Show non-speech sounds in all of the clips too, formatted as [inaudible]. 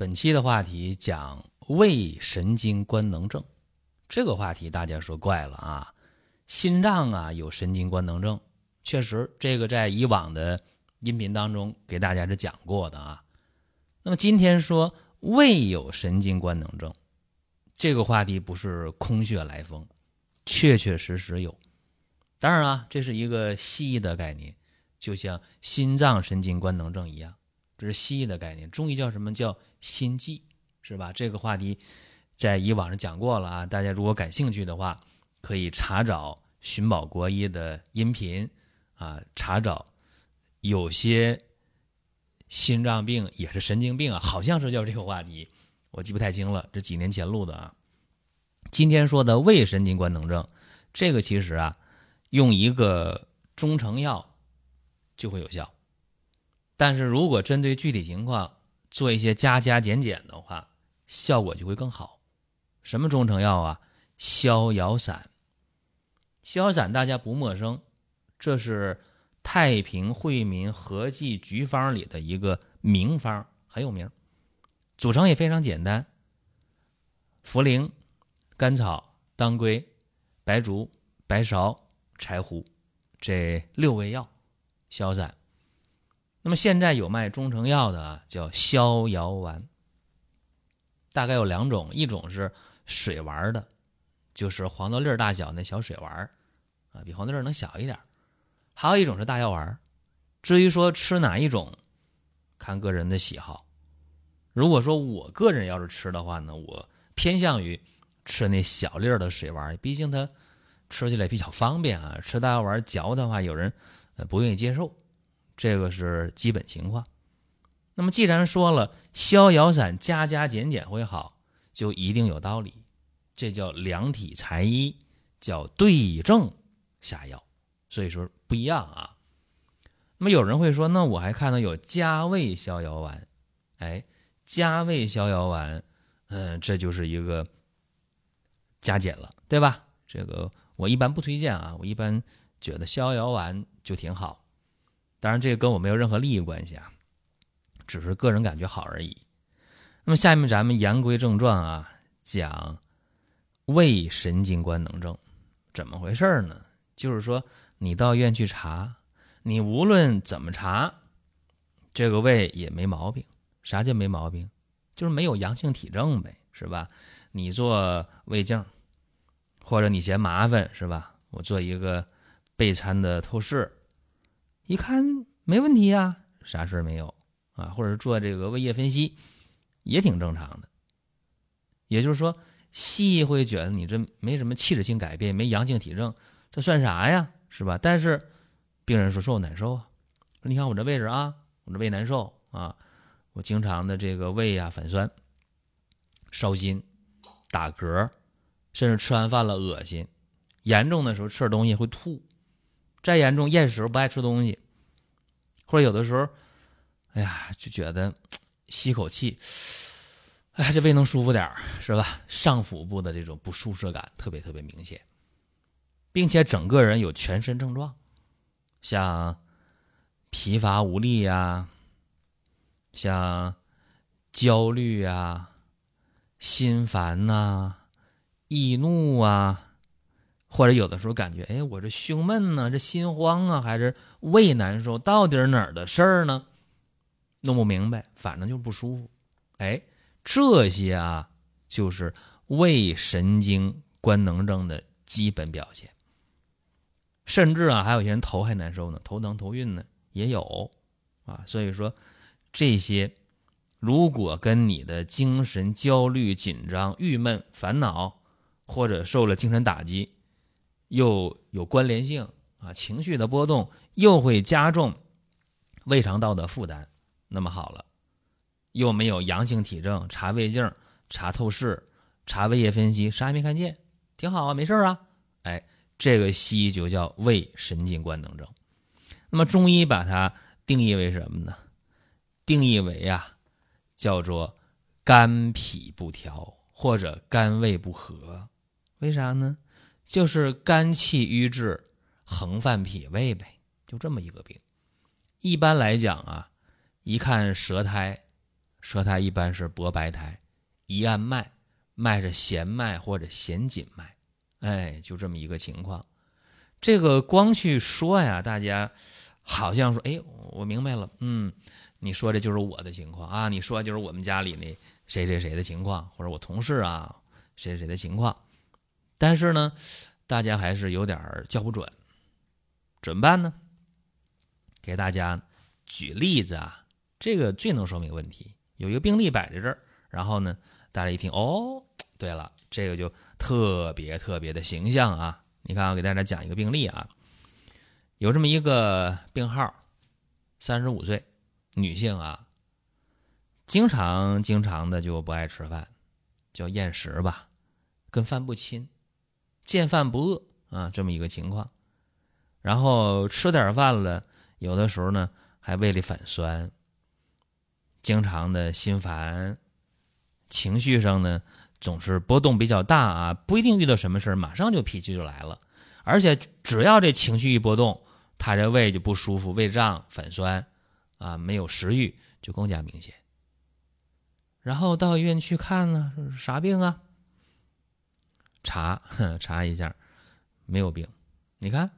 本期的话题讲胃神经官能症，这个话题大家说怪了啊，心脏啊有神经官能症，确实这个在以往的音频当中给大家是讲过的啊。那么今天说胃有神经官能症，这个话题不是空穴来风，确确实实有。当然啊，这是一个西医的概念，就像心脏神经官能症一样。这是西医的概念，中医叫什么叫心悸，是吧？这个话题在以往上讲过了啊。大家如果感兴趣的话，可以查找寻宝国医的音频啊，查找有些心脏病也是神经病啊，好像是叫这个话题，我记不太清了，这几年前录的啊。今天说的胃神经官能症，这个其实啊，用一个中成药就会有效。但是如果针对具体情况做一些加加减减的话，效果就会更好。什么中成药啊？逍遥散。逍遥散大家不陌生，这是太平惠民合剂局方里的一个名方，很有名。组成也非常简单：茯苓、甘草、当归、白术、白芍、柴胡这六味药，逍遥散。那么现在有卖中成药的，叫逍遥丸。大概有两种，一种是水丸的，就是黄豆粒大小那小水丸啊，比黄豆粒能小一点；还有一种是大药丸。至于说吃哪一种，看个人的喜好。如果说我个人要是吃的话呢，我偏向于吃那小粒的水丸，毕竟它吃起来比较方便啊。吃大药丸嚼的话，有人不愿意接受。这个是基本情况。那么，既然说了逍遥散加加减减会好，就一定有道理。这叫量体裁衣，叫对症下药。所以说不一样啊。那么有人会说，那我还看到有加味逍遥丸。哎，加味逍遥丸，嗯，这就是一个加减了，对吧？这个我一般不推荐啊。我一般觉得逍遥丸就挺好。当然，这个跟我没有任何利益关系啊，只是个人感觉好而已。那么，下面咱们言归正传啊，讲胃神经官能症怎么回事呢？就是说，你到医院去查，你无论怎么查，这个胃也没毛病。啥叫没毛病？就是没有阳性体征呗，是吧？你做胃镜，或者你嫌麻烦，是吧？我做一个钡餐的透视。一看没问题呀，啥事儿没有啊？或者做这个胃液分析，也挺正常的。也就是说，西医会觉得你这没什么器质性改变，没阳性体征，这算啥呀？是吧？但是病人说说我难受啊，你看我这位置啊，我这胃难受啊，我经常的这个胃呀反酸、烧心、打嗝，甚至吃完饭了恶心，严重的时候吃点东西会吐。再严重，厌食不爱吃东西，或者有的时候，哎呀，就觉得吸口气，哎，这胃能舒服点是吧？上腹部的这种不舒适感特别特别明显，并且整个人有全身症状，像疲乏无力呀，像焦虑啊、心烦呐、易怒啊。或者有的时候感觉，哎，我这胸闷呢，这心慌啊，还是胃难受，到底哪儿的事儿呢？弄不明白，反正就是不舒服。哎，这些啊，就是胃神经官能症的基本表现。甚至啊，还有些人头还难受呢，头疼头晕呢，也有啊。所以说，这些如果跟你的精神焦虑、紧张、郁闷、烦恼，或者受了精神打击。又有关联性啊，情绪的波动又会加重胃肠道的负担。那么好了，又没有阳性体征，查胃镜、查透视、查胃液分析，啥也没看见，挺好啊，没事啊。哎，这个西医就叫胃神经官能症。那么中医把它定义为什么呢？定义为啊，叫做肝脾不调或者肝胃不和。为啥呢？就是肝气瘀滞，横犯脾胃呗，就这么一个病。一般来讲啊，一看舌苔，舌苔一般是薄白苔，一按脉，脉是弦脉或者弦紧脉，哎，就这么一个情况。这个光去说呀，大家好像说，哎，我明白了，嗯，你说的就是我的情况啊，你说就是我们家里那谁谁谁的情况，或者我同事啊谁谁的情况。但是呢，大家还是有点叫不准，怎么办呢？给大家举例子啊，这个最能说明问题。有一个病例摆在这儿，然后呢，大家一听，哦，对了，这个就特别特别的形象啊。你看，我给大家讲一个病例啊，有这么一个病号，三十五岁女性啊，经常经常的就不爱吃饭，叫厌食吧，跟饭不亲。见饭不饿啊，这么一个情况，然后吃点饭了，有的时候呢还胃里反酸，经常的心烦，情绪上呢总是波动比较大啊，不一定遇到什么事马上就脾气就来了，而且只要这情绪一波动，他这胃就不舒服，胃胀、反酸啊，没有食欲就更加明显。然后到医院去看呢，啥病啊？查 [laughs] 查一下，没有病。你看，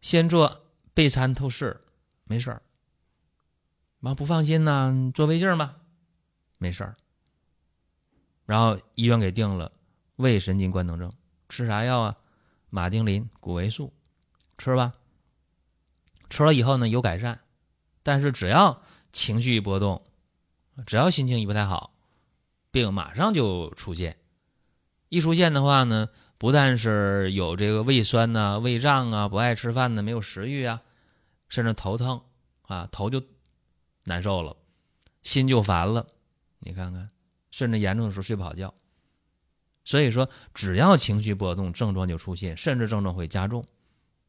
先做钡餐透视，没事儿。妈不放心呢，做胃镜吧，没事儿。然后医院给定了胃神经官能症，吃啥药啊？马丁啉、谷维素，吃吧。吃了以后呢，有改善，但是只要情绪一波动，只要心情一不太好，病马上就出现。一出现的话呢，不但是有这个胃酸呐、胃胀啊、不爱吃饭呢、没有食欲啊，甚至头疼啊，头就难受了，心就烦了。你看看，甚至严重的时候睡不好觉。所以说，只要情绪波动，症状就出现，甚至症状会加重，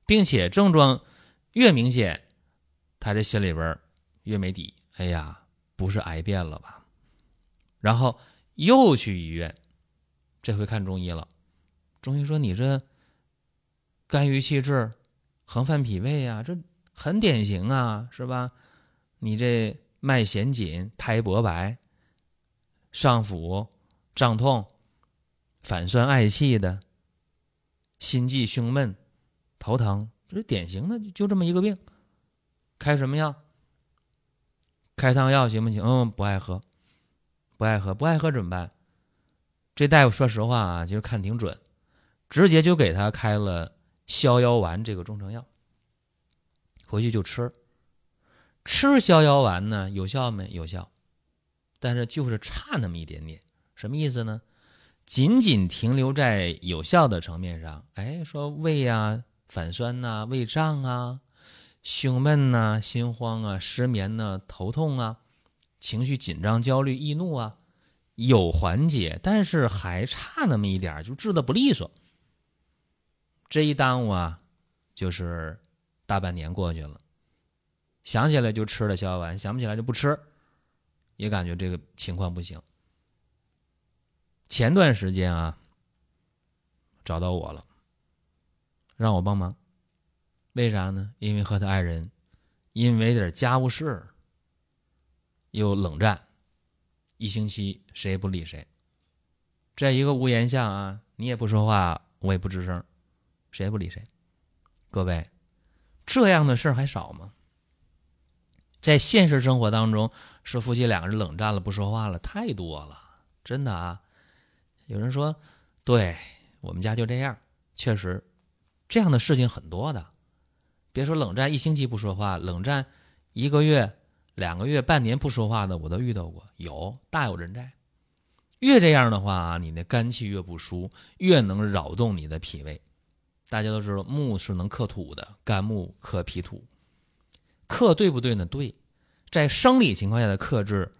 并且症状越明显，他这心里边越没底。哎呀，不是癌变了吧？然后又去医院。这回看中医了，中医说你这肝郁气滞，横犯脾胃啊，这很典型啊，是吧？你这脉弦紧，苔薄白，上腹胀痛，反酸嗳气的，心悸胸闷，头疼，这是典型的，就这么一个病。开什么药？开汤药行不行？嗯，不爱喝，不爱喝，不爱喝怎么办？这大夫说实话啊，就是看挺准，直接就给他开了逍遥丸这个中成药，回去就吃。吃逍遥丸呢，有效没？有效，但是就是差那么一点点。什么意思呢？仅仅停留在有效的层面上。哎，说胃啊反酸呐，胃胀啊，胸闷呐，心慌啊，失眠呐，头痛啊，情绪紧张、焦虑、易怒啊。有缓解，但是还差那么一点就治的不利索。这一耽误啊，就是大半年过去了。想起来就吃了逍遥丸，想不起来就不吃，也感觉这个情况不行。前段时间啊，找到我了，让我帮忙。为啥呢？因为和他爱人因为点家务事又冷战。一星期谁也不理谁，在一个屋檐下啊，你也不说话，我也不吱声，谁也不理谁。各位，这样的事儿还少吗？在现实生活当中，是夫妻两个人冷战了，不说话了，太多了，真的啊。有人说，对我们家就这样，确实，这样的事情很多的。别说冷战一星期不说话，冷战一个月。两个月、半年不说话的，我都遇到过，有大有人在。越这样的话，你那肝气越不舒，越能扰动你的脾胃。大家都知道，木是能克土的，肝木克脾土，克对不对呢？对，在生理情况下的克制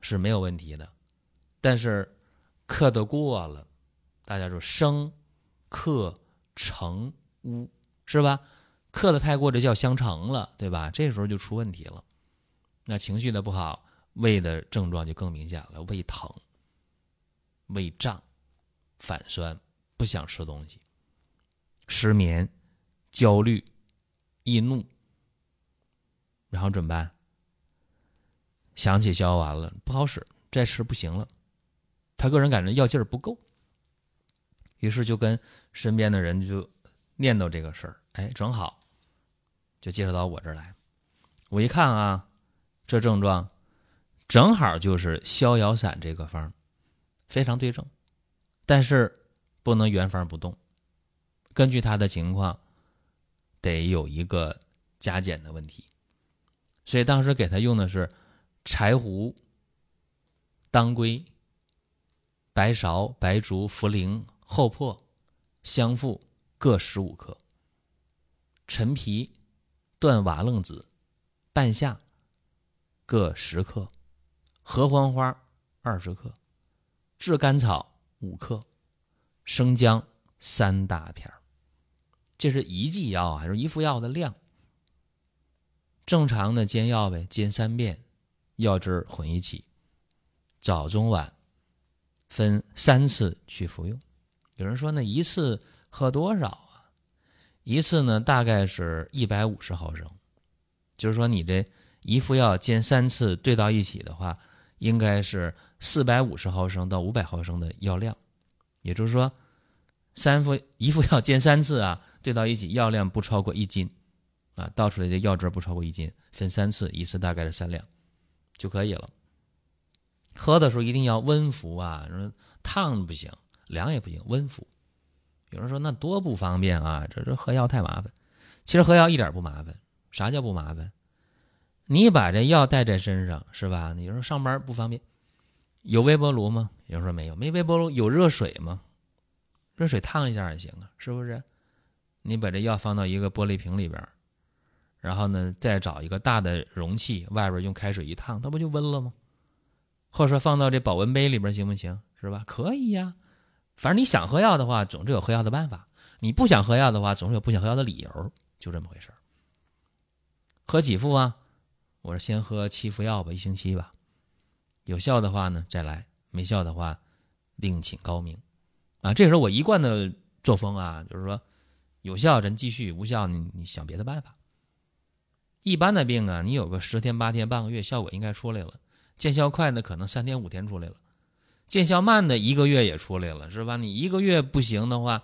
是没有问题的，但是克得过了，大家说生克成污是吧？克的太过，这叫相成了，对吧？这时候就出问题了。那情绪的不好，胃的症状就更明显了：胃疼、胃胀、反酸、不想吃东西、失眠、焦虑、易怒。然后怎么办？想起消完了不好使，再吃不行了。他个人感觉药劲儿不够，于是就跟身边的人就念叨这个事儿。哎，正好。就介绍到我这儿来，我一看啊，这症状正好就是逍遥散这个方，非常对症，但是不能原方不动，根据他的情况，得有一个加减的问题，所以当时给他用的是柴胡、当归、白芍、白术、茯苓、厚朴、香附各十五克，陈皮。断瓦楞子、半夏各十克，合欢花二十克，炙甘草五克，生姜三大片这是一剂药还是一副药的量？正常的煎药呗，煎三遍，药汁混一起，早中晚分三次去服用。有人说，那一次喝多少啊？一次呢，大概是一百五十毫升，就是说你这一副药煎三次兑到一起的话，应该是四百五十毫升到五百毫升的药量。也就是说，三副一副药煎三次啊，兑到一起药量不超过一斤，啊，倒出来的药汁不超过一斤，分三次，一次大概是三两就可以了。喝的时候一定要温服啊，烫不行，凉也不行，温服。有人说那多不方便啊！这这喝药太麻烦。其实喝药一点不麻烦。啥叫不麻烦？你把这药带在身上是吧？你说上班不方便，有微波炉吗？有人说没有，没微波炉，有热水吗？热水烫一下也行啊，是不是？你把这药放到一个玻璃瓶里边，然后呢，再找一个大的容器，外边用开水一烫，它不就温了吗？或者说放到这保温杯里边行不行？是吧？可以呀。反正你想喝药的话，总是有喝药的办法；你不想喝药的话，总是有不想喝药的理由，就这么回事喝几副啊？我说先喝七副药吧，一星期吧。有效的话呢，再来；没效的话，另请高明。啊，这是我一贯的作风啊，就是说，有效咱继续，无效你你想别的办法。一般的病啊，你有个十天八天半个月，效果应该出来了；见效快的，可能三天五天出来了。见效慢的一个月也出来了，是吧？你一个月不行的话，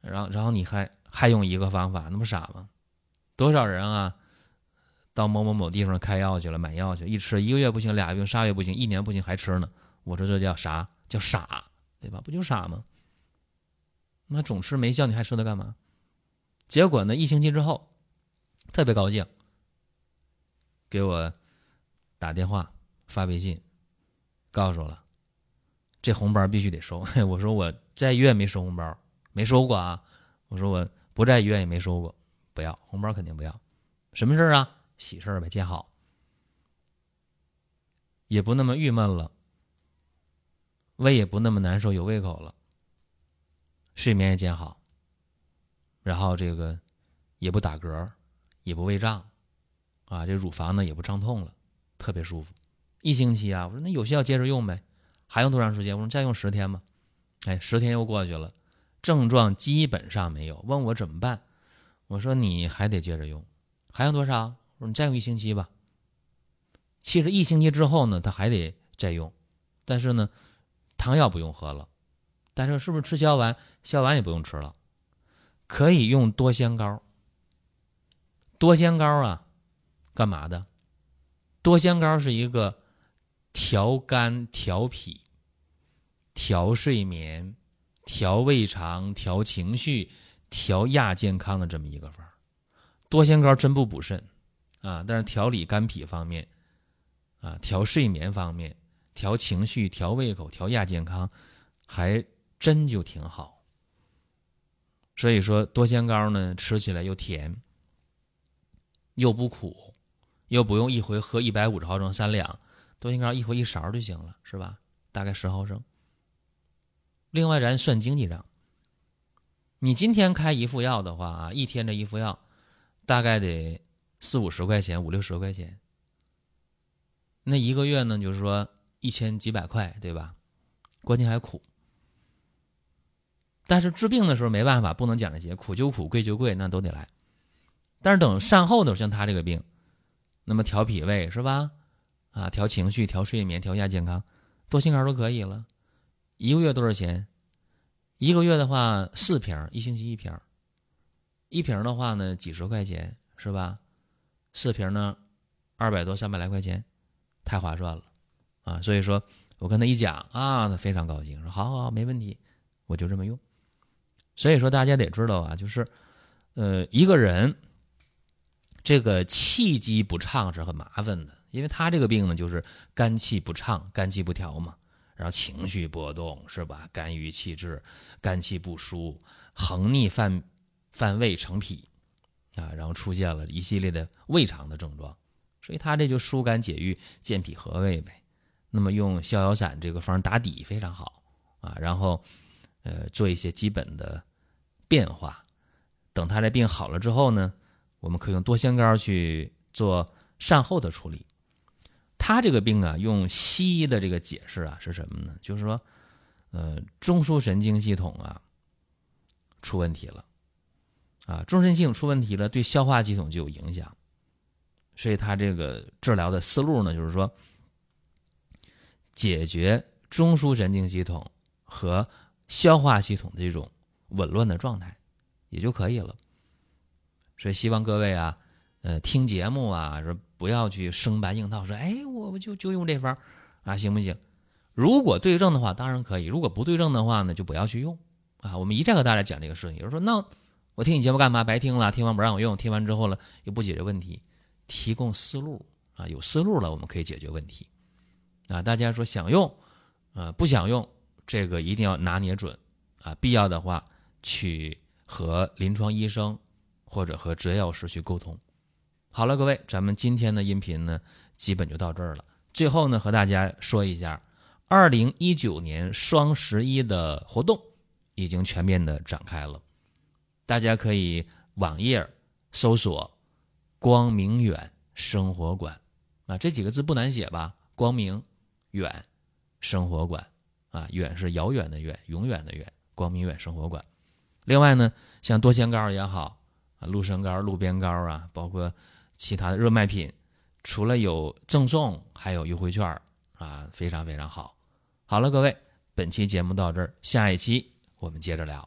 然后然后你还还用一个方法，那不傻吗？多少人啊，到某某某地方开药去了，买药去，一吃一个月不行，俩月、仨月不行，一年不行还吃呢。我说这叫啥？叫傻，对吧？不就傻吗？那总吃没效，你还吃它干嘛？结果呢，一星期之后，特别高兴，给我打电话发微信，告诉我了。这红包必须得收。[laughs] 我说我在医院没收红包，没收过啊。我说我不在医院也没收过，不要红包肯定不要。什么事儿啊？喜事儿呗，见好，也不那么郁闷了，胃也不那么难受，有胃口了，睡眠也见好，然后这个也不打嗝，也不胃胀，啊，这乳房呢也不胀痛了，特别舒服。一星期啊，我说那有效接着用呗。还用多长时间？我说再用十天吧。哎，十天又过去了，症状基本上没有。问我怎么办？我说你还得接着用。还用多少？我说你再用一星期吧。其实一星期之后呢，他还得再用，但是呢，汤药不用喝了。但是是不是吃消丸？消丸也不用吃了，可以用多仙膏。多仙膏啊，干嘛的？多仙膏是一个。调肝、调脾、调睡眠、调胃肠、调情绪、调亚健康的这么一个方多仙膏真不补肾啊，但是调理肝脾方面，啊，调睡眠方面、调情绪、调胃口、调亚健康，还真就挺好。所以说，多仙膏呢，吃起来又甜，又不苦，又不用一回喝一百五十毫升三两。多心膏一回一勺就行了，是吧？大概十毫升。另外，咱算经济账，你今天开一副药的话啊，一天这一副药大概得四五十块钱，五六十块钱。那一个月呢，就是说一千几百块，对吧？关键还苦。但是治病的时候没办法，不能讲这些，苦就苦，贵就贵，那都得来。但是等善后的时候，像他这个病，那么调脾胃是吧？啊，调情绪、调睡眠、调亚健康，多心肝都可以了。一个月多少钱？一个月的话，四瓶，一星期一瓶。一瓶的话呢，几十块钱是吧？四瓶呢，二百多、三百来块钱，太划算了啊！所以说我跟他一讲啊，他非常高兴，说好好，没问题，我就这么用。所以说，大家得知道啊，就是，呃，一个人这个气机不畅是很麻烦的，因为他这个病呢，就是肝气不畅、肝气不调嘛，然后情绪波动是吧？肝郁气滞，肝气不舒，横逆犯犯胃成痞啊，然后出现了一系列的胃肠的症状，所以他这就疏肝解郁、健脾和胃呗。那么用逍遥散这个方打底非常好啊，然后呃做一些基本的。变化，等他这病好了之后呢，我们可以用多仙膏去做善后的处理。他这个病啊，用西医的这个解释啊是什么呢？就是说，呃，中枢神经系统啊出问题了，啊，中枢神经系统出问题了，对消化系统就有影响。所以他这个治疗的思路呢，就是说，解决中枢神经系统和消化系统这种。紊乱的状态，也就可以了。所以希望各位啊，呃，听节目啊，说不要去生搬硬套，说哎，我我就就用这方啊，行不行？如果对症的话，当然可以；如果不对症的话呢，就不要去用啊。我们一再和大家讲这个事情。有人说，那我听你节目干嘛？白听了，听完不让我用，听完之后了又不解决问题，提供思路啊，有思路了，我们可以解决问题啊。大家说想用，呃，不想用，这个一定要拿捏准啊，必要的话。去和临床医生或者和执药师去沟通。好了，各位，咱们今天的音频呢，基本就到这儿了。最后呢，和大家说一下，二零一九年双十一的活动已经全面的展开了。大家可以网页搜索“光明远生活馆”啊，这几个字不难写吧？光明远生活馆啊，远是遥远的远，永远的远，光明远生活馆。另外呢，像多仙膏也好啊，鹿参膏、鹿鞭膏啊，包括其他的热卖品，除了有赠送，还有优惠券啊，非常非常好。好了，各位，本期节目到这儿，下一期我们接着聊。